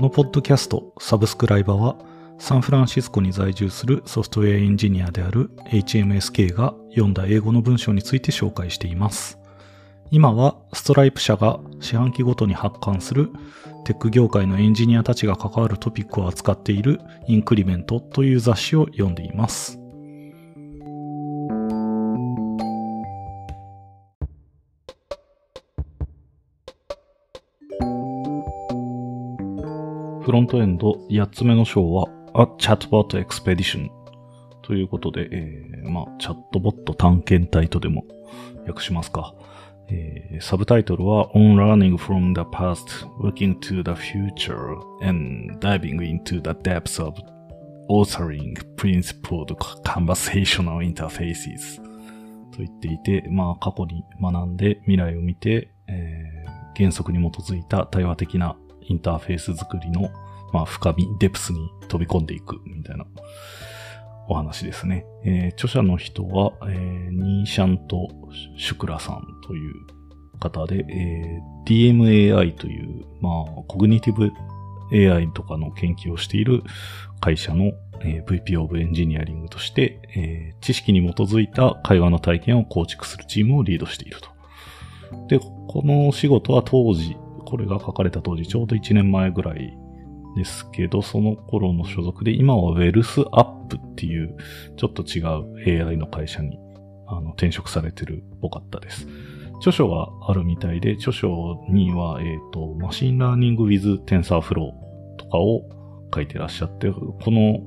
このポッドキャストサブスクライバーはサンフランシスコに在住するソフトウェアエンジニアである HMSK が読んだ英語の文章について紹介しています。今はストライプ社が四半期ごとに発刊するテック業界のエンジニアたちが関わるトピックを扱っているインクリメントという雑誌を読んでいます。ントエンド8つ目の章は A Chatbot Expedition ということで、えー、まあ、チャットボット探検隊とでも訳しますか。えー、サブタイトルは On Learning from the Past, Looking to the Future and Diving into the Depths of Authoring Principled Conversational Interfaces と言っていて、まあ過去に学んで未来を見て、えー、原則に基づいた対話的なインターフェース作りの、まあ深み、デプスに飛び込んでいくみたいなお話ですね。えー、著者の人は、えー、ニーシャント・シュクラさんという方で、えー、DMAI という、まあ、コグニティブ AI とかの研究をしている会社の、えー、VP of Engineering として、えー、知識に基づいた会話の体験を構築するチームをリードしていると。で、この仕事は当時、これが書かれた当時、ちょうど1年前ぐらいですけど、その頃の所属で、今はウェルスアップっていう、ちょっと違う AI の会社にあの転職されてるっぽかったです。著書があるみたいで、著書には、えっ、ー、と、マシンラーニング with TensorFlow とかを書いてらっしゃって、この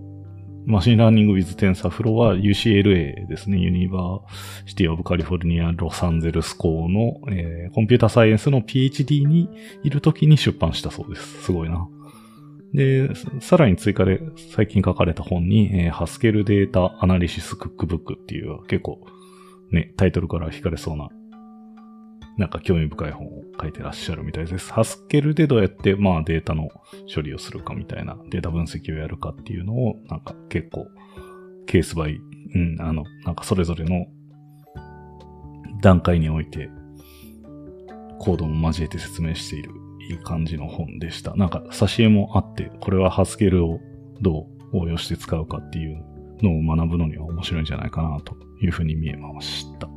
マシンラーニング with TensorFlow は UCLA ですね。 Univerシティオブカリフォルニア・ロサンゼルス校の、えー、コンピュータサイエンスの PhD にいる時に出版したそうです。すごいな。で、さらに追加で最近書かれた本に、えー、ハスケルデータアナリシスクックブックっていう結構ね、タイトルから惹かれそうな、なんか興味深い本を書いてらっしゃるみたいです。ハスケルでどうやって、まあデータの処理をするかみたいな、データ分析をやるかっていうのを、なんか結構、ケースバイ、うん、あの、なんかそれぞれの段階において、コードも交えて説明しているいい感じの本でした。なんか、挿絵もあって、これはハスケルをどう応用して使うかっていうのを学ぶのには面白いんじゃないかなというふうに見えました。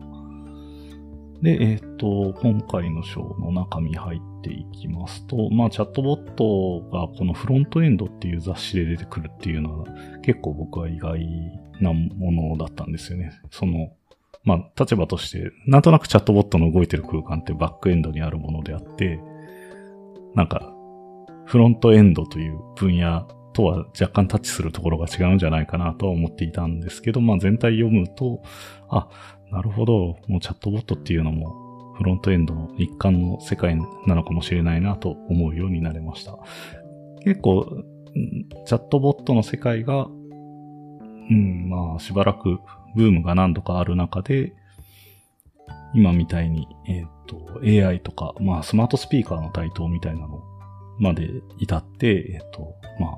で、えっ、ー、と、今回の章の中身入っていきますと、まあ、チャットボットがこのフロントエンドっていう雑誌で出てくるっていうのは結構僕は意外なものだったんですよね。その、まあ、立場として、なんとなくチャットボットの動いてる空間ってバックエンドにあるものであって、なんか、フロントエンドという分野とは若干タッチするところが違うんじゃないかなとは思っていたんですけど、まあ全体読むと、あ、なるほど、もうチャットボットっていうのもフロントエンドの一環の世界なのかもしれないなと思うようになれました。結構、チャットボットの世界が、うん、まあしばらくブームが何度かある中で、今みたいに、え、ー、と、AI とか、まあ、スマートスピーカーの台頭みたいなのまで至って、えっ、と、まあ、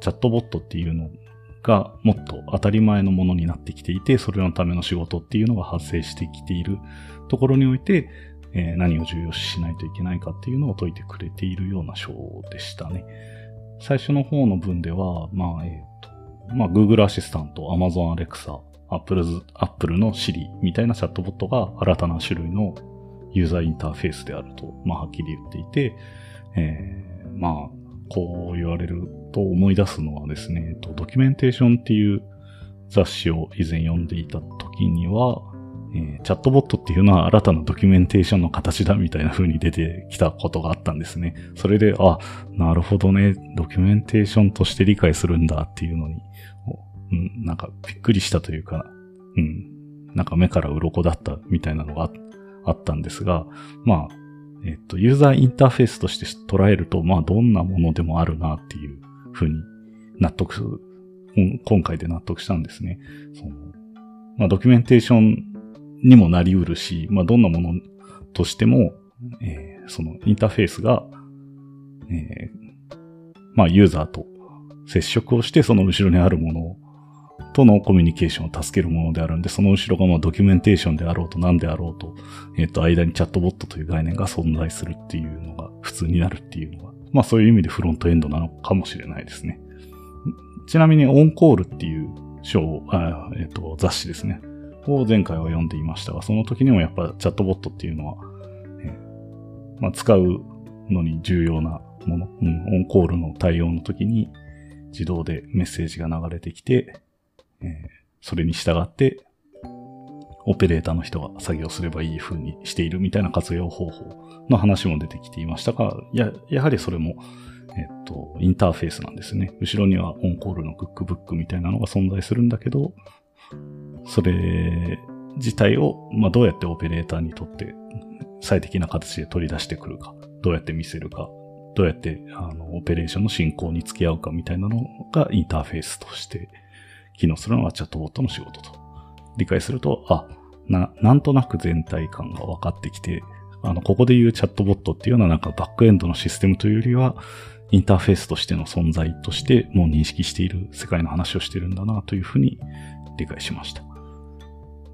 チャットボットっていうのがもっと当たり前のものになってきていて、それのための仕事っていうのが発生してきているところにおいて、えー、何を重要視しないといけないかっていうのを解いてくれているような章でしたね。最初の方の文では、まあ、えっ、と、まあ、Google アシスタント、Amazon Alexa、Apple, Apple の Siri みたいなチャットボットが新たな種類のユーザーインターフェースであると、まあ、はっきり言っていて、えー、まあ、こう言われると思い出すのはですね、ドキュメンテーションっていう雑誌を以前読んでいた時には、えー、チャットボットっていうのは新たなドキュメンテーションの形だみたいな風に出てきたことがあったんですね。それで、あ、なるほどね、ドキュメンテーションとして理解するんだっていうのに、うん、なんかびっくりしたというか、うん、なんか目から鱗だったみたいなのがあったんですが、まあ、えっと、ユーザーインターフェースとして捉えると、まあ、どんなものでもあるなっていうふうに納得する、今回で納得したんですね。そのまあ、ドキュメンテーションにもなりうるし、まあ、どんなものとしても、えー、そのインターフェースが、えー、まあ、ユーザーと接触をして、その後ろにあるものをとのコミュニケーションを助けるものであるんで、その後ろがまあドキュメンテーションであろうと何であろうと、えっ、ー、と、間にチャットボットという概念が存在するっていうのが普通になるっていうのが、まあそういう意味でフロントエンドなのかもしれないですね。ちなみにオンコールっていう章、あえっ、ー、と、雑誌ですね。を前回は読んでいましたが、その時にもやっぱチャットボットっていうのは、えー、まあ、使うのに重要なもの、うん、オンコールの対応の時に自動でメッセージが流れてきて、えー、それに従ってオペレーターの人が作業すればいい風にしているみたいな活用方法の話も出てきていましたが、や、やはりそれも、えっと、インターフェースなんですね。後ろにはオンコールのクックブックみたいなのが存在するんだけど、それ自体を、まあ、どうやってオペレーターにとって最適な形で取り出してくるか、どうやって見せるか、どうやってあのオペレーションの進行に付き合うかみたいなのがインターフェースとして機能するのがチャットボットの仕事と理解すると、あ、な、なんとなく全体感が分かってきて、あの、ここで言うチャットボットっていうのはなんかバックエンドのシステムというよりは、インターフェースとしての存在としてもう認識している世界の話をしているんだなというふうに理解しました。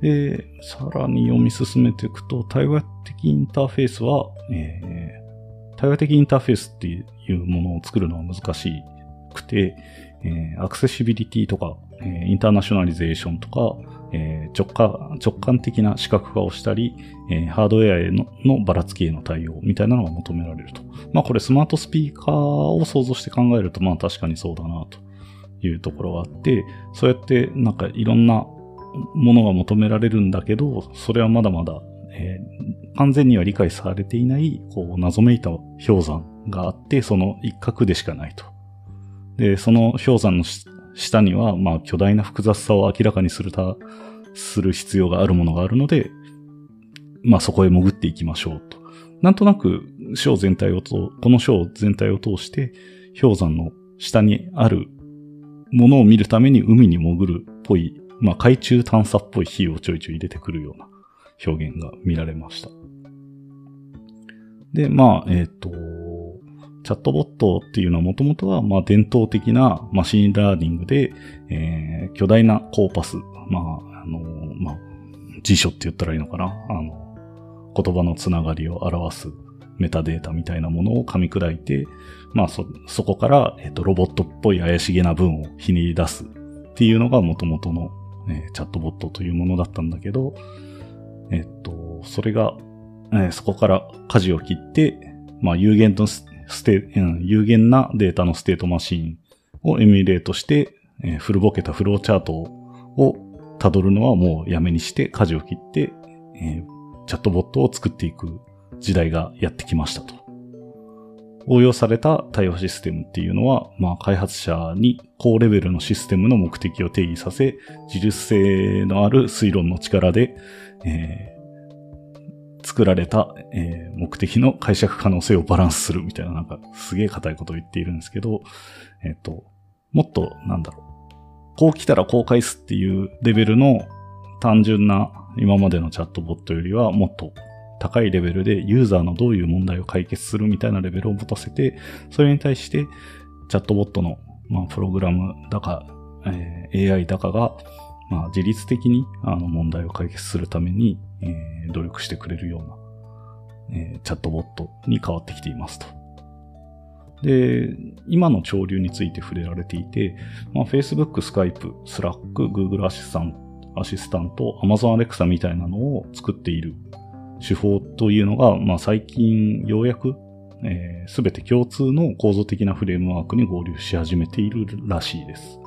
で、さらに読み進めていくと、対話的インターフェースは、えー、対話的インターフェースっていうものを作るのは難しくて、えー、アクセシビリティとか、えー、インターナショナリゼーションとか、えー、直感、直感的な視覚化をしたり、えー、ハードウェアへののばらつきへの対応みたいなのが求められると。まあこれスマートスピーカーを想像して考えると、まあ確かにそうだなというところがあって、そうやってなんかいろんなものが求められるんだけど、それはまだまだ、えー、完全には理解されていない、こう謎めいた氷山があって、その一角でしかないと。で、その氷山の下には、まあ、巨大な複雑さを明らかにするた、する必要があるものがあるので、まあ、そこへ潜っていきましょうと。なんとなく、章全体をと、この章全体を通して、氷山の下にあるものを見るために海に潜るっぽい、まあ、海中探査っぽい火をちょいちょい入れてくるような表現が見られました。で、まあ、えっ、ー、と、チャットボットっていうのはもともとは、まあ、伝統的な machine learning で、えー、巨大なコーパス、まあ、あの、まあ、辞書って言ったらいいのかな？あの、言葉のつながりを表すメタデータみたいなものを噛み砕いて、まあ、そ、そこから、えっ、と、ロボットっぽい怪しげな文をひねり出すっていうのがもともとの、えー、チャットボットというものだったんだけど、えっ、と、それが、えー、そこから舵を切って、まあ、有限のステ、有限なデータのステートマシンをエミュレートして、えー、古ぼけたフローチャートを辿るのはもうやめにして舵を切って、えー、チャットボットを作っていく時代がやってきましたと。応用された対話システムっていうのは、まあ、開発者に高レベルのシステムの目的を定義させ、自律性のある推論の力で、え作られた、えー、目的の解釈可能性をバランスするみたいな、なんかすげえ硬いことを言っているんですけど、えっ、ー、と、もっと、なんだろう。こう来たらこう返すっていうレベルの単純な今までのチャットボットよりはもっと高いレベルでユーザーのどういう問題を解決するみたいなレベルを持たせて、それに対してチャットボットの、まあ、プログラムだか、えー、AI だかが、まあ、自律的にあの問題を解決するために、えー、努力してくれるような、えー、チャットボットに変わってきていますと。で、今の潮流について触れられていて、まあ、Facebook、Skype、Slack、Google アシスタント、アシスタント、Amazon Alexa みたいなのを作っている手法というのが、まあ、最近ようやくすべ、ー、て共通の構造的なフレームワークに合流し始めているらしいです。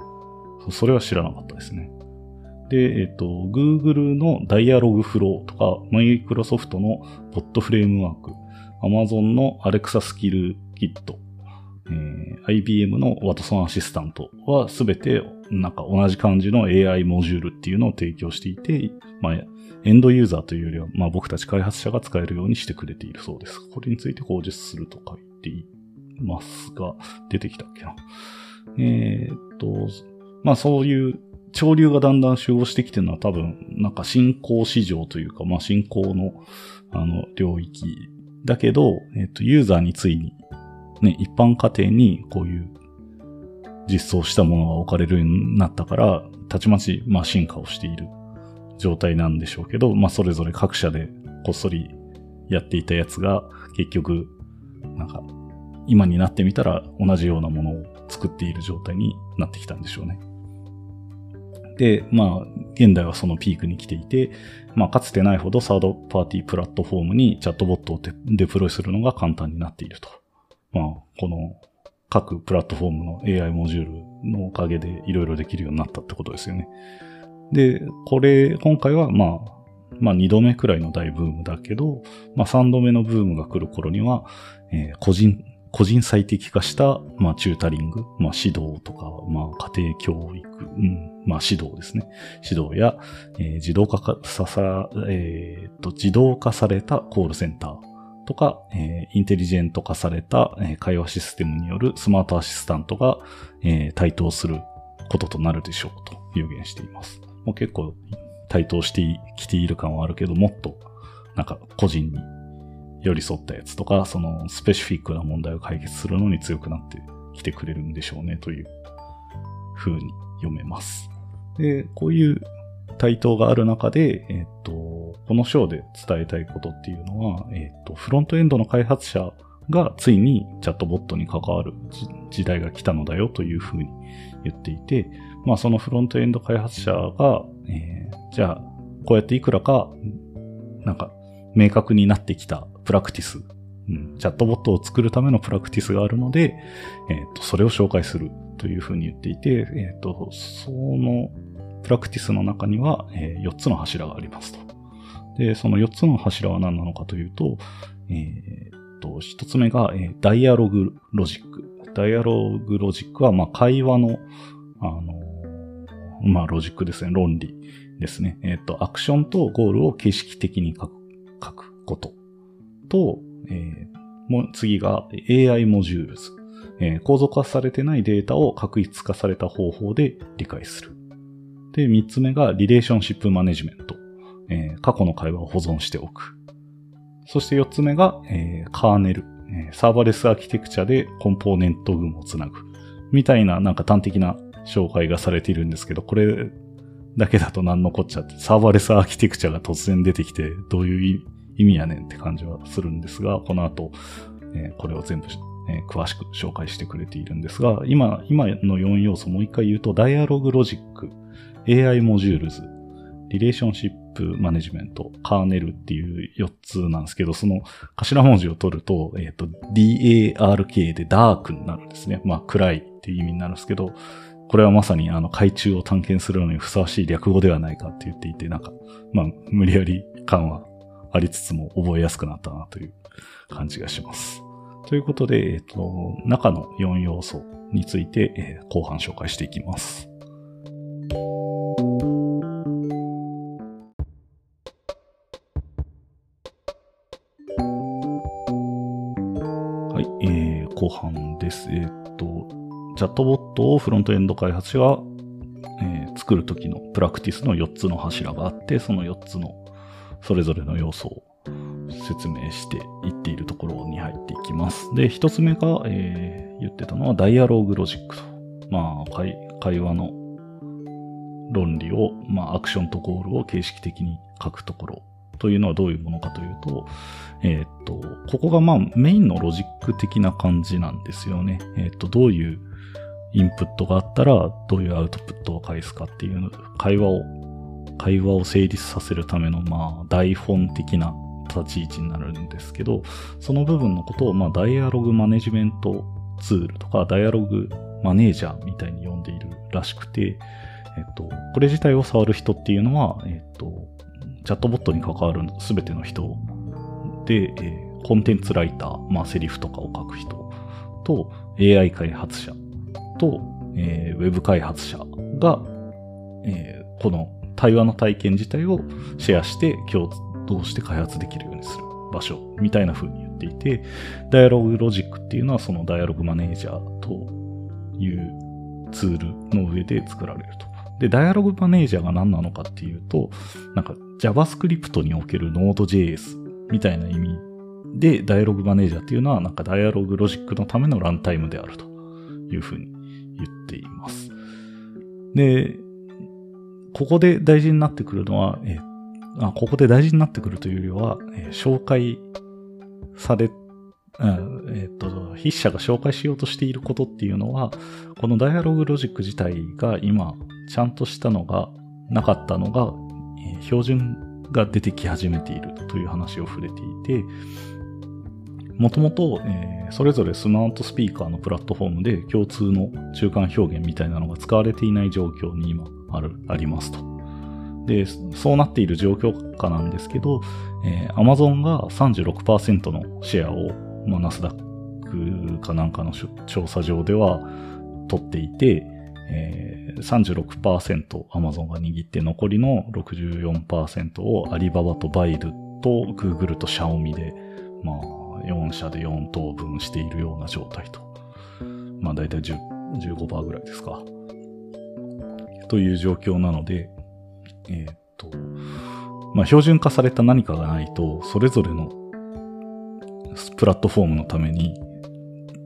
それは知らなかったですね。で、えっと、Google の Dialog Flow とか、Microsoft の Bot フレームワーク、Amazon の Alexa スキルキット、えー、IBM の Watson アシスタントはすべてなんか同じ感じの AI モジュールっていうのを提供していて、まあ、エンドユーザーというよりは、まあ僕たち開発者が使えるようにしてくれているそうです。これについて口実すると書いていますが、出てきたっけな。えー、っと、まあそういう潮流がだんだん集合してきてるのは多分、なんか新興市場というか、まあ新興の、あの、領域だけど、えっ、と、ユーザーについに、ね、一般家庭にこういう実装したものが置かれるようになったから、たちまち、まあ進化をしている状態なんでしょうけど、まあそれぞれ各社でこっそりやっていたやつが、結局、なんか、今になってみたら同じようなものを作っている状態になってきたんでしょうね。で、まあ、現代はそのピークに来ていて、まあ、かつてないほどサードパーティープラットフォームにチャットボットをデプロイするのが簡単になっていると。まあ、この各プラットフォームの AI モジュールのおかげでいろいろできるようになったってことですよね。で、これ、今回はまあ、まあ2度目くらいの大ブームだけど、まあ3度目のブームが来る頃には、えー、個人個人最適化した、まあ、チュータリング、まあ、指導とか、まあ、家庭教育、うん、まあ、指導ですね。指導や、えー、自動化ささ、えー、と、自動化されたコールセンターとか、えー、インテリジェント化された、えー、会話システムによるスマートアシスタントが、えー、対等することとなるでしょうと表現しています。もう結構対等してきている感はあるけど、もっと、なんか個人に寄り添ったやつとか、そのスペシフィックな問題を解決するのに強くなってきてくれるんでしょうねという風に読めます。で、こういう対等がある中で、えっ、と、この章で伝えたいことっていうのは、えっ、と、フロントエンドの開発者がついにチャットボットに関わる時代が来たのだよというふうに言っていて、まあそのフロントエンド開発者が、えー、じゃあこうやっていくらか、なんか明確になってきたプラクティス、うん、チャットボットを作るためのプラクティスがあるので、えっ、と、それを紹介するというふうに言っていて、えっ、と、そのプラクティスの中には、え、4つの柱がありますと。で、その4つの柱は何なのかというと、えっ、と、1つ目が、え dialog logic。dialog logic は、まあ、会話の、あの、まあ、ロジックですね。論理ですね。えっ、と、アクションとゴールを形式的に書く、書くこと。と、えー、も次が AI modules。えー、構造化されてないデータを画一化された方法で理解する。で、三つ目がリレーションシップマネジメント。えー、過去の会話を保存しておく。そして四つ目が、えー、カーネル。えー、サーバレスアーキテクチャでコンポーネント群をつなぐ。みたいななんか端的な紹介がされているんですけど、これだけだと何のこっちゃって、サーバレスアーキテクチャが突然出てきて、どういう意味意味やねんって感じはするんですが、この後、えー、これを全部、えー、詳しく紹介してくれているんですが、今、今の4要素もう一回言うと、ダイアログロジック、AI モジュールズ、リレーションシップマネジメント、カーネルっていう4つなんですけど、その頭文字を取ると、えっ、ー、と、DARK でダークになるんですね。まあ、暗いっていう意味になるんですけど、これはまさにあの海中を探検するのにふさわしい略語ではないかって言っていて、なんか、まあ、無理やり感はありつつも覚えやすくなったなという感じがします。ということで、えっ、と、中の4要素について、えー、後半紹介していきます。はい、えー、後半です。えっ、と、チャットボットをフロントエンド開発者が、えー、作るときのプラクティスの4つの柱があって、その4つのそれぞれの要素を説明していっているところに入っていきます。で、一つ目が、えー、言ってたのはダイアローグロジックと。まあ、会会話の論理を、まあ、アクションとゴールを形式的に書くところというのはどういうものかというと、えー、っと、ここがまあメインのロジック的な感じなんですよね。えー、っと、どういうインプットがあったらどういうアウトプットを返すかっていう会話を会話を成立させるための、まあ、台本的な立ち位置になるんですけど、その部分のことを、まあ、ダイアログマネジメントツールとか、ダイアログマネージャーみたいに呼んでいるらしくて、えっと、これ自体を触る人っていうのは、えっと、チャットボットに関わるすべての人で、えー、コンテンツライター、まあ、セリフとかを書く人と、AI 開発者と、えー、ウェブ開発者が、えー、この対話の体験自体をシェアして共同して開発できるようにする場所みたいな風に言っていて、ダイアログロジックっていうのはそのダイアログマネージャーというツールの上で作られると。で、ダイアログマネージャーが何なのかっていうと、なんか JavaScript における Node.js みたいな意味で、ダイアログマネージャーっていうのはなんかダイアログロジックのためのランタイムであるというふうに言っています。で、ここで大事になってくるのは、え、あここで大事になってくるというよりは、え、紹介されうんえっ、と、筆者が紹介しようとしていることっていうのは、このダイアログロジック自体が今、ちゃんとしたのがなかったのが、え標準が出てき始めているという話を触れていて、もともと、えーそれぞれスマートスピーカーのプラットフォームで共通の中間表現みたいなのが使われていない状況に今ある、ありますと。で、そうなっている状況下なんですけど、えー Amazon が36%のシェアを、まあ、ナスダックかなんかの調査上では取っていて、えー、36% Amazon が握って残りの64%をアリババとバイルと Google と Xiaomi で、まあ、4社で4等分しているような状態と。まあ、だいたい10 15%ぐらいですか。という状況なので、えーっと、まあ、標準化された何かがないと、それぞれのプラットフォームのために、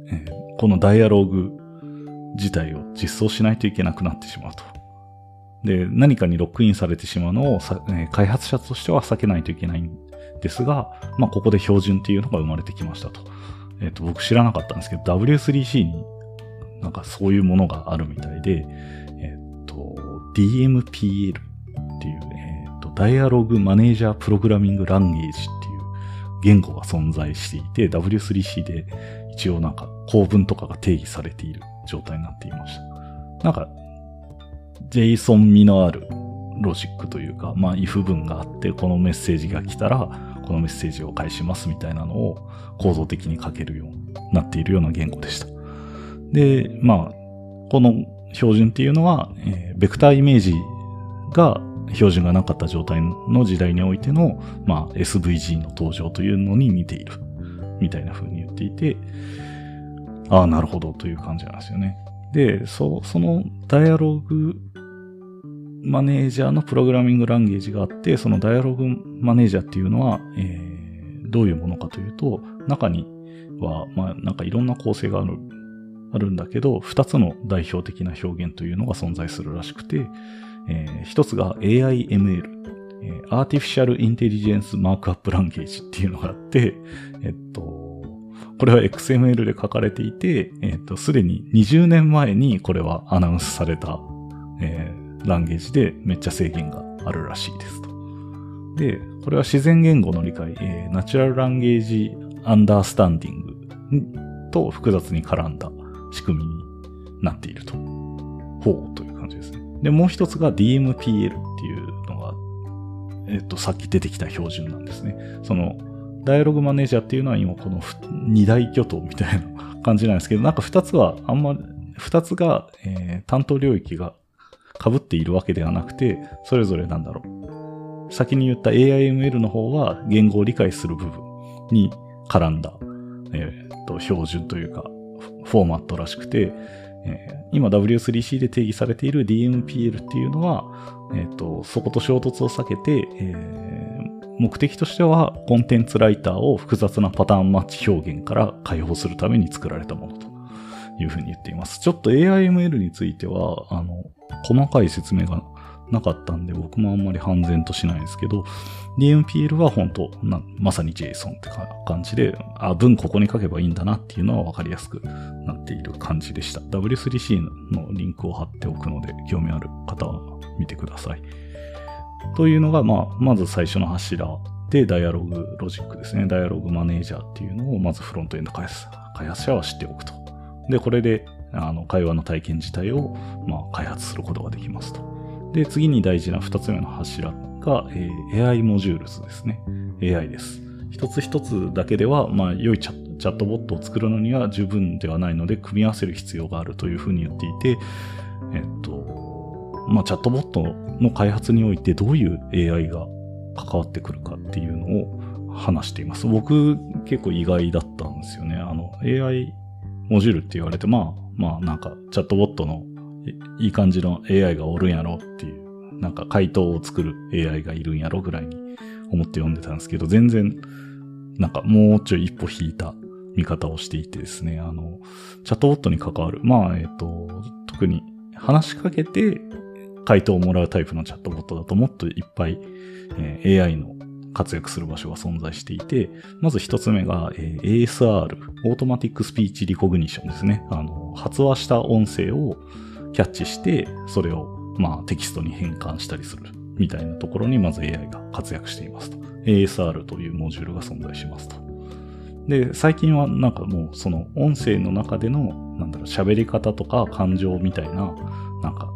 えーこのダイアログ自体を実装しないといけなくなってしまうと。で、何かにロックインされてしまうのを、えー開発者としては避けないといけないんですが、まあ、ここで標準っていうのが生まれてきましたと。えっ、と、僕知らなかったんですけど、W3C になんかそういうものがあるみたいで、DMPL っていう、えっ、と、ダイアログマネージャープログラミングランゲージっていう言語が存在していて、W3C で一応なんか構文とかが定義されている状態になっていました。なんか、JSON 味のあるロジックというか、まあ if 文があって、このメッセージが来たら、このメッセージを返しますみたいなのを構造的に書けるようになっているような言語でした。で、まあ、この標準っていうのは、えーベクターイメージが標準がなかった状態の時代においての、まあ、SVG の登場というのに似ている。みたいな風に言っていて、ああ、なるほどという感じなんですよね。で、そそのダイアログマネージャーのプログラミングランゲージがあって、そのダイアログマネージャーっていうのは、えーどういうものかというと、中には、まあ、なんかいろんな構成がある、あるんだけど、二つの代表的な表現というのが存在するらしくて、えー一つが AIML、えー Artificial Intelligence Markup Language っていうのがあって、えっと、これは XML で書かれていて、えっと、すでに20年前にこれはアナウンスされた、えーランゲージでめっちゃ制限があるらしいですと。で、これは自然言語の理解、えーナチュラルランゲージアンダースタンディングと複雑に絡んだ仕組みになっていると。ほうという感じですね。で、もう一つが DMPL っていうのが、えっと、さっき出てきた標準なんですね。その、ダイアログマネージャーっていうのは今この二大巨頭みたいな感じなんですけど、なんか二つはあんま、二つが、えー担当領域が被っているわけではなくて、それぞれなんだろう。先に言った AIML の方は言語を理解する部分に絡んだ、えーっと、標準というか、フォーマットらしくて、えー今 W3C で定義されている DMPL っていうのは、えーっと、そこと衝突を避けて、えー目的としてはコンテンツライターを複雑なパターンマッチ表現から解放するために作られたものというふうに言っています。ちょっと AIML については、あの、細かい説明がなかったんで、僕もあんまり判然としないですけど、DMPL は本当な、まさに JSON ってか感じで、あ、文ここに書けばいいんだなっていうのはわかりやすくなっている感じでした。W3C のリンクを貼っておくので、興味ある方は見てください。というのが、まあ、まず最初の柱で、ダイアログロジックですね。ダイアログマネージャーっていうのを、まずフロントエンド開発開発者は知っておくと。で、これで、あの、会話の体験自体を、まあ、開発することができますと。で、次に大事な二つ目の柱が、えー AI モジュールズですね。AI です。一つ一つだけでは、まあ、良いチャチャットボットを作るのには十分ではないので、組み合わせる必要があるというふうに言っていて、えっと、まあ、チャットボットの開発においてどういう AI が関わってくるかっていうのを話しています。僕、結構意外だったんですよね。あの、AI モジュールって言われて、まあ、まあ、なんか、チャットボットのいい感じの AI がおるんやろっていう、なんか回答を作る AI がいるんやろぐらいに思って読んでたんですけど、全然、なんかもうちょい一歩引いた見方をしていてですね、あの、チャットボットに関わる、まあ、えっ、と、特に話しかけて回答をもらうタイプのチャットボットだともっといっぱい、えー AI の活躍する場所が存在していて、まず一つ目が、えー ASR、 automatic speech recognition ですね。あの、発話した音声をキャッチして、それを、まあ、テキストに変換したりする。みたいなところにまず AI が活躍していますと。ASR というモジュールが存在しますと。で、最近はなんかもうその音声の中での、なんだろう、喋り方とか感情みたいな、なんか、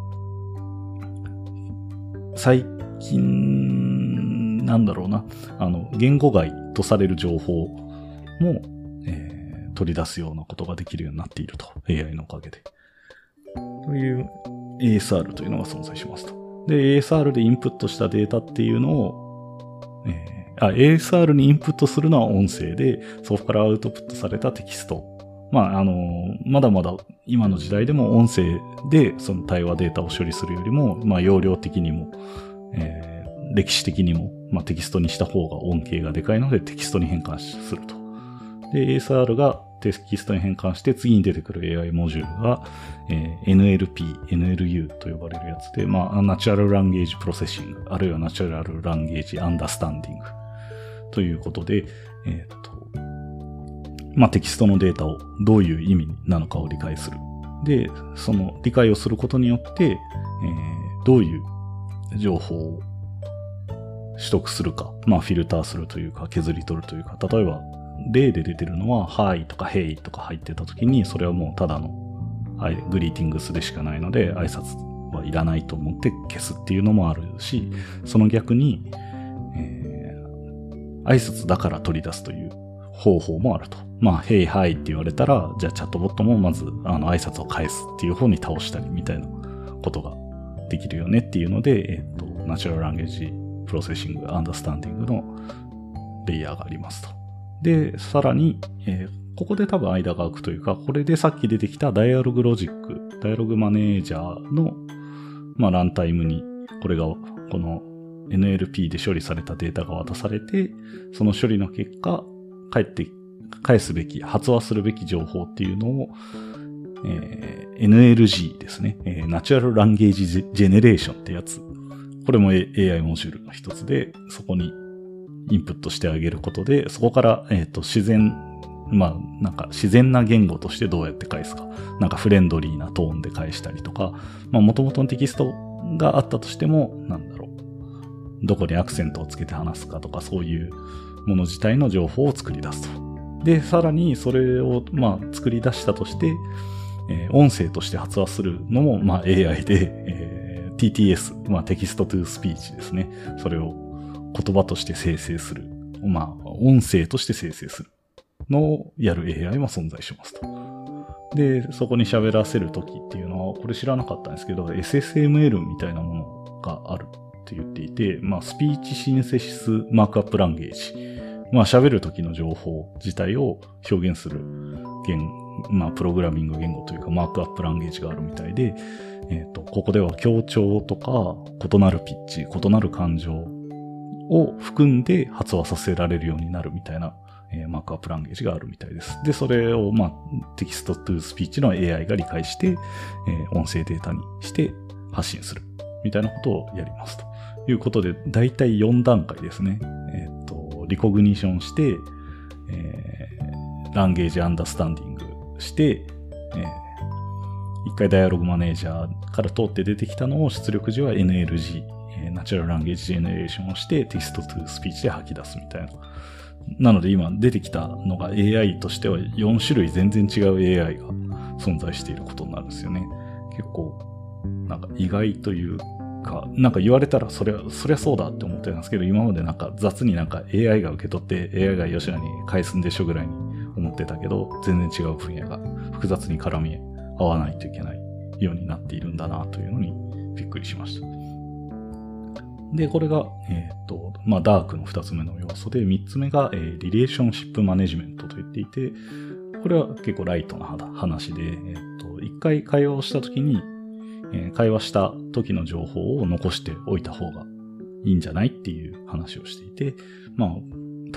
最近、なんだろうな、あの、言語外とされる情報も、えー取り出すようなことができるようになっていると。AI のおかげで。という ASR というのが存在しますと。で、ASR でインプットしたデータっていうのを、えーあ、ASR にインプットするのは音声で、そこからアウトプットされたテキスト。まあ、あのまだまだ今の時代でも音声でその対話データを処理するよりも、まあ、容量的にも、えー歴史的にも、まあ、テキストにした方が恩恵がでかいのでテキストに変換すると。で、ASR がテキストに変換して次に出てくる AI モジュールが、えー NLP、NLU と呼ばれるやつで、まあ、 natural language processing、あるいは natural language understandingということで、えっ、と、まあ、テキストのデータをどういう意味なのかを理解する。で、その理解をすることによって、えーどういう情報を取得するか、まあ、フィルターするというか、削り取るというか、例えば、例で出てるのは、はいとか、へいとか入ってた時に、それはもうただの、はい、グリーティングスでしかないので、挨拶はいらないと思って消すっていうのもあるし、その逆に、えー挨拶だから取り出すという方法もあると。まあ、 hey hi って言われたら、じゃあチャットボットもまず、あの、挨拶を返すっていう方に倒したりみたいなことができるよねっていうので、えっ、と、 natural language processing、understanding のレイヤーがありますと。で、さらに、えーここで多分間が空くというか、これでさっき出てきた dialog logic、dialog manager の、まあ、ランタイムに、これが、この NLP で処理されたデータが渡されて、その処理の結果、返って、返すべき、発話するべき情報っていうのを、えー NLG ですね。えー、ナチュラルランゲージジェネレーションってやつ。これも A- AI モジュールの一つで、そこにインプットしてあげることで、そこから、えっ、と、自然、まあ、なんか自然な言語としてどうやって返すか。なんかフレンドリーなトーンで返したりとか、まあ、元々のテキストがあったとしても、なんだろう。どこにアクセントをつけて話すかとか、そういうもの自体の情報を作り出すと。で、さらにそれを、まあ、作り出したとして、えー音声として発話するのも、まあ、AI で、えー TTS、まあ、 text to speech ですね。それを言葉として生成する。まあ、音声として生成するのをやる AI も存在しますと。で、そこに喋らせるときっていうのは、これ知らなかったんですけど、SSML みたいなものがあるって言っていて、まあ、スピーチシンセシスマークアップランゲージ。まあ、喋るときの情報自体を表現する言、まあ、プログラミング言語というか、マークアップランゲージがあるみたいで、えっ、と、ここでは強調とか、異なるピッチ、異なる感情を含んで発話させられるようになるみたいな、えー markup language があるみたいです。で、それを、まあ、 text to speech の AI が理解して、えー音声データにして発信する。みたいなことをやりますと。いうことで、だいたい4段階ですね。えっ、と、 recognition して、えー language understanding して、えー一回 dialog manager から通って出てきたのを出力時は NLG、ー natural language generation をして text to speech で吐き出すみたいな。なので今出てきたのが AI としては4種類全然違う AI が存在していることになるんですよね。結構、なんか意外というか、なんか言われたらそりゃ、そりゃそうだって思ってたんですけど、今までなんか雑になんか AI が受け取って AI がよしなに返すんでしょぐらいに思ってたけど、全然違う分野が複雑に絡み合わないといけないようになっているんだなというのにびっくりしました。で、これが、えっ、と、まあ、ダークの二つ目の要素で、三つ目が、えーリレーションシップマネジメントと言っていて、これは結構ライトな話で、えっ、と、一回会話をした時に、え会話した時の情報を残しておいた方がいいんじゃないっていう話をしていて、まあ、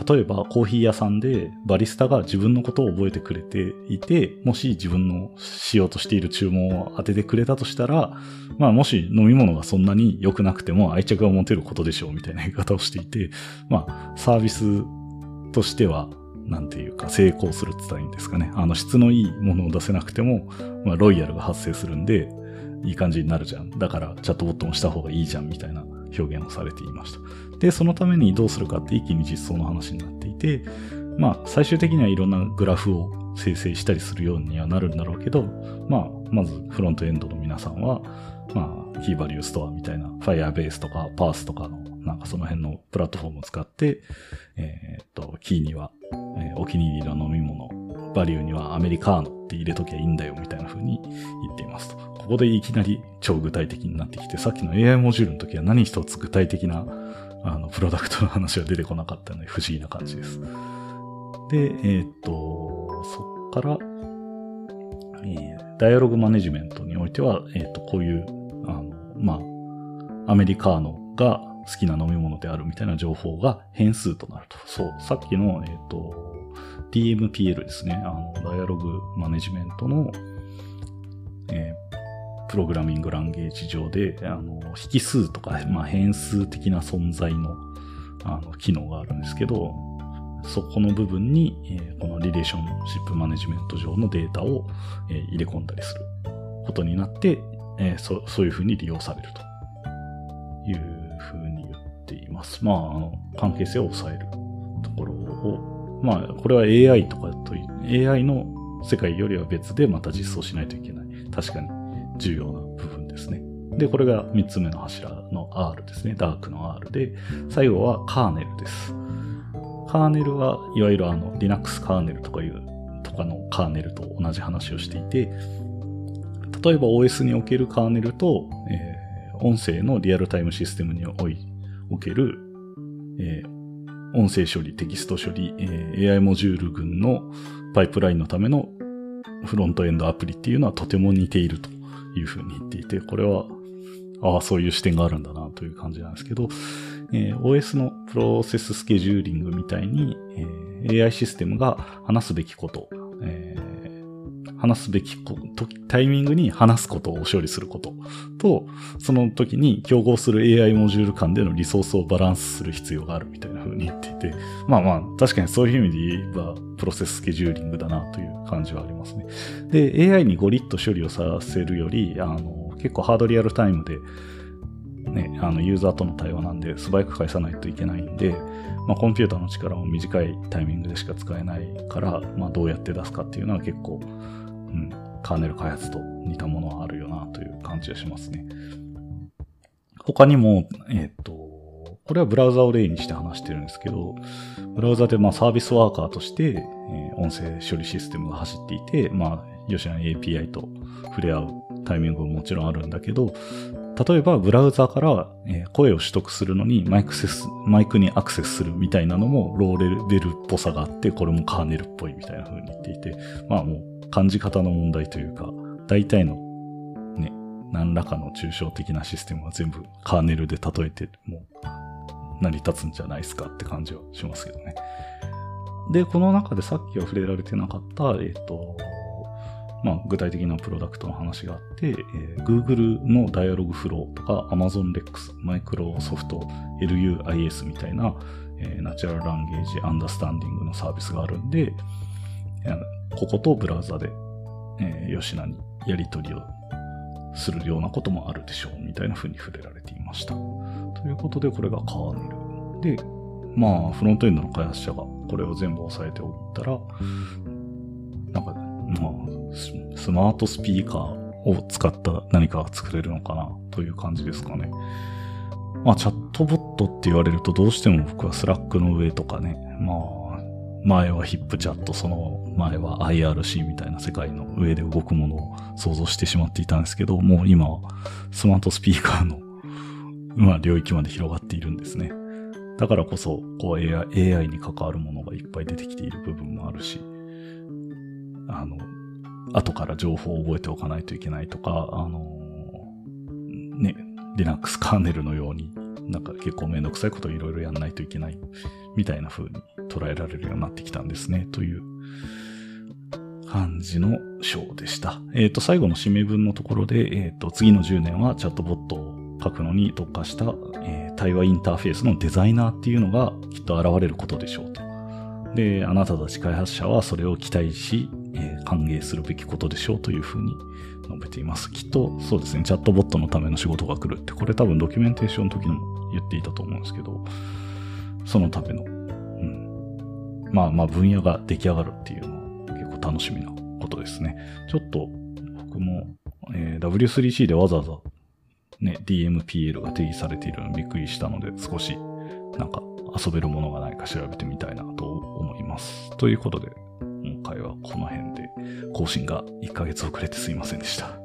例えばコーヒー屋さんでバリスタが自分のことを覚えてくれていて、もし自分のしようとしている注文を当ててくれたとしたら、まあもし飲み物がそんなに良くなくても愛着が持てることでしょうみたいな言い方をしていて、まあサービスとしては、なんていうか成功するって言ったらいいんですかね。あの質のいいものを出せなくても、まあロイヤルが発生するんで、いい感じになるじゃん。だからチャットボットもした方がいいじゃんみたいな表現をされていました。で、そのためにどうするかって一気に実装の話になっていて、まあ、最終的にはいろんなグラフを生成したりするようにはなるんだろうけど、まあ、まずフロントエンドの皆さんは、まあ、キーバリューストアみたいな Firebase とか Path とかの、なんかその辺のプラットフォームを使って、えー、っと、キーには、えー、お気に入りの飲み物、バリューにはアメリカーノって入れときゃいいんだよみたいな風に言っていますと。ここでいきなり超具体的になってきて、さっきの AI モジュールの時は何一つ具体的なあの、プロダクトの話は出てこなかったので不思議な感じです。で、えっ、と、そっから、えー、ダイアログマネジメントにおいては、えっ、と、こういう、あの、まあ、アメリカーノが好きな飲み物であるみたいな情報が変数となると。そう、さっきの、えっ、と、DMPL ですね。あの、ダイアログマネジメントの、えープログラミングランゲージ上で、あの、引数とか、まあ、変数的な存在の、あの、機能があるんですけど、そこの部分に、えー、このリレーションシップマネジメント上のデータを、えー、入れ込んだりすることになって、えー、そそういうふうに利用されるというふうに言っています。まあ、あの、関係性を抑えるところを、まあ、これは AI とかという、AI の世界よりは別でまた実装しないといけない。確かに重要な部分ですね。で、これが3つ目の柱の R ですね。ダークの R で、最後はカーネルです。カーネルはいわゆるあの Linux カーネルとかいう、とかのカーネルと同じ話をしていて、例えば OS におけるカーネルと、えー、音声のリアルタイムシステムにおける、えー、音声処理、テキスト処理、えー、AI モジュール群のパイプラインのためのフロントエンドアプリっていうのはとても似ているというふうに言っていて、これは、ああ、そういう視点があるんだなという感じなんですけど、えー、OS のプロセススケジューリングみたいに、えー、AI システムが話すべきこと、えー、話すべきタイミングに話すことを処理することと、その時に競合する AI モジュール間でのリソースをバランスする必要があるみたいな風に言っていて、まあまあ、確かにそういう意味で言えば、プロセススケジューリングだなという感じはありますね。で、AI にゴリッと処理をさせるより、あの、結構ハードリアルタイムで、ね、あの、ユーザーとの対話なんで素早く返さないといけないんで、まあ、コンピューターの力も短いタイミングでしか使えないから、まあ、どうやって出すかっていうのは結構、うん、カーネル開発と似たものはあるよなという感じがしますね。他にも、えっ、ー、と、これはブラウザを例にして話してるんですけど、ブラウザでまあサービスワーカーとして、え、音声処理システムが走っていて、まあ、吉野 API と触れ合うタイミングももちろんあるんだけど、例えばブラウザから、声を取得するのにマイクセス、マイクにアクセスするみたいなのもローレベルっぽさがあって、これもカーネルっぽいみたいな風に言っていて、まあもう感じ方の問題というか、大体のね、何らかの抽象的なシステムは全部カーネルで例えて、もう成り立つんじゃないですかって感じはしますけどね。で、この中でさっきは触れられてなかった、えっ、ー、と、まあ、具体的なプロダクトの話があって、えー、Google のダイアログフローとか Amazon Lex、Microsoft LUIS みたいな、えー、ナチュラルランゲージアンダースタンディングのサービスがあるんで、こことブラウザで、えー、よしなにやり取りをするようなこともあるでしょうみたいな風に触れられていました。ということで、これがカーネル。で、まあ、フロントエンドの開発者がこれを全部押さえておいたら、なんか、まあ、スマートスピーカーを使った何かが作れるのかなという感じですかね。まあ、チャットボットって言われるとどうしても僕は Slack の上とかね、まあ、前はヒップチャット、その前は IRC みたいな世界の上で動くものを想像してしまっていたんですけど、もう今はスマートスピーカーの まあ、領域まで広がっているんですね。だからこそ、こう AI, AI に関わるものがいっぱい出てきている部分もあるし、あの、後から情報を覚えておかないといけないとか、あの、ね、Linux カーネルのようになんか結構めんどくさいことをいろいろやんないといけないみたいな風に捉えられるようになってきたんですね、という感じの章でした。えっ、ー、と、最後の締め文のところで、えっ、ー、と、次の10年はチャットボットを書くのに特化した、えー、対話インターフェースのデザイナーっていうのがきっと現れることでしょうと。で、あなたたち開発者はそれを期待し、え、歓迎するべきことでしょうというふうに述べています。きっとそうですね、チャットボットのための仕事が来るって、これ多分ドキュメンテーションの時にも言っていたと思うんですけど、そのための、うん。まあまあ分野が出来上がるっていうのは結構楽しみなことですね。ちょっと僕も、えー、W3C でわざわざね、DMPL が定義されているのびっくりしたので、少しなんか遊べるものがないか調べてみたいなと思います。ということで、回はこの辺で更新が1ヶ月遅れてすいませんでした。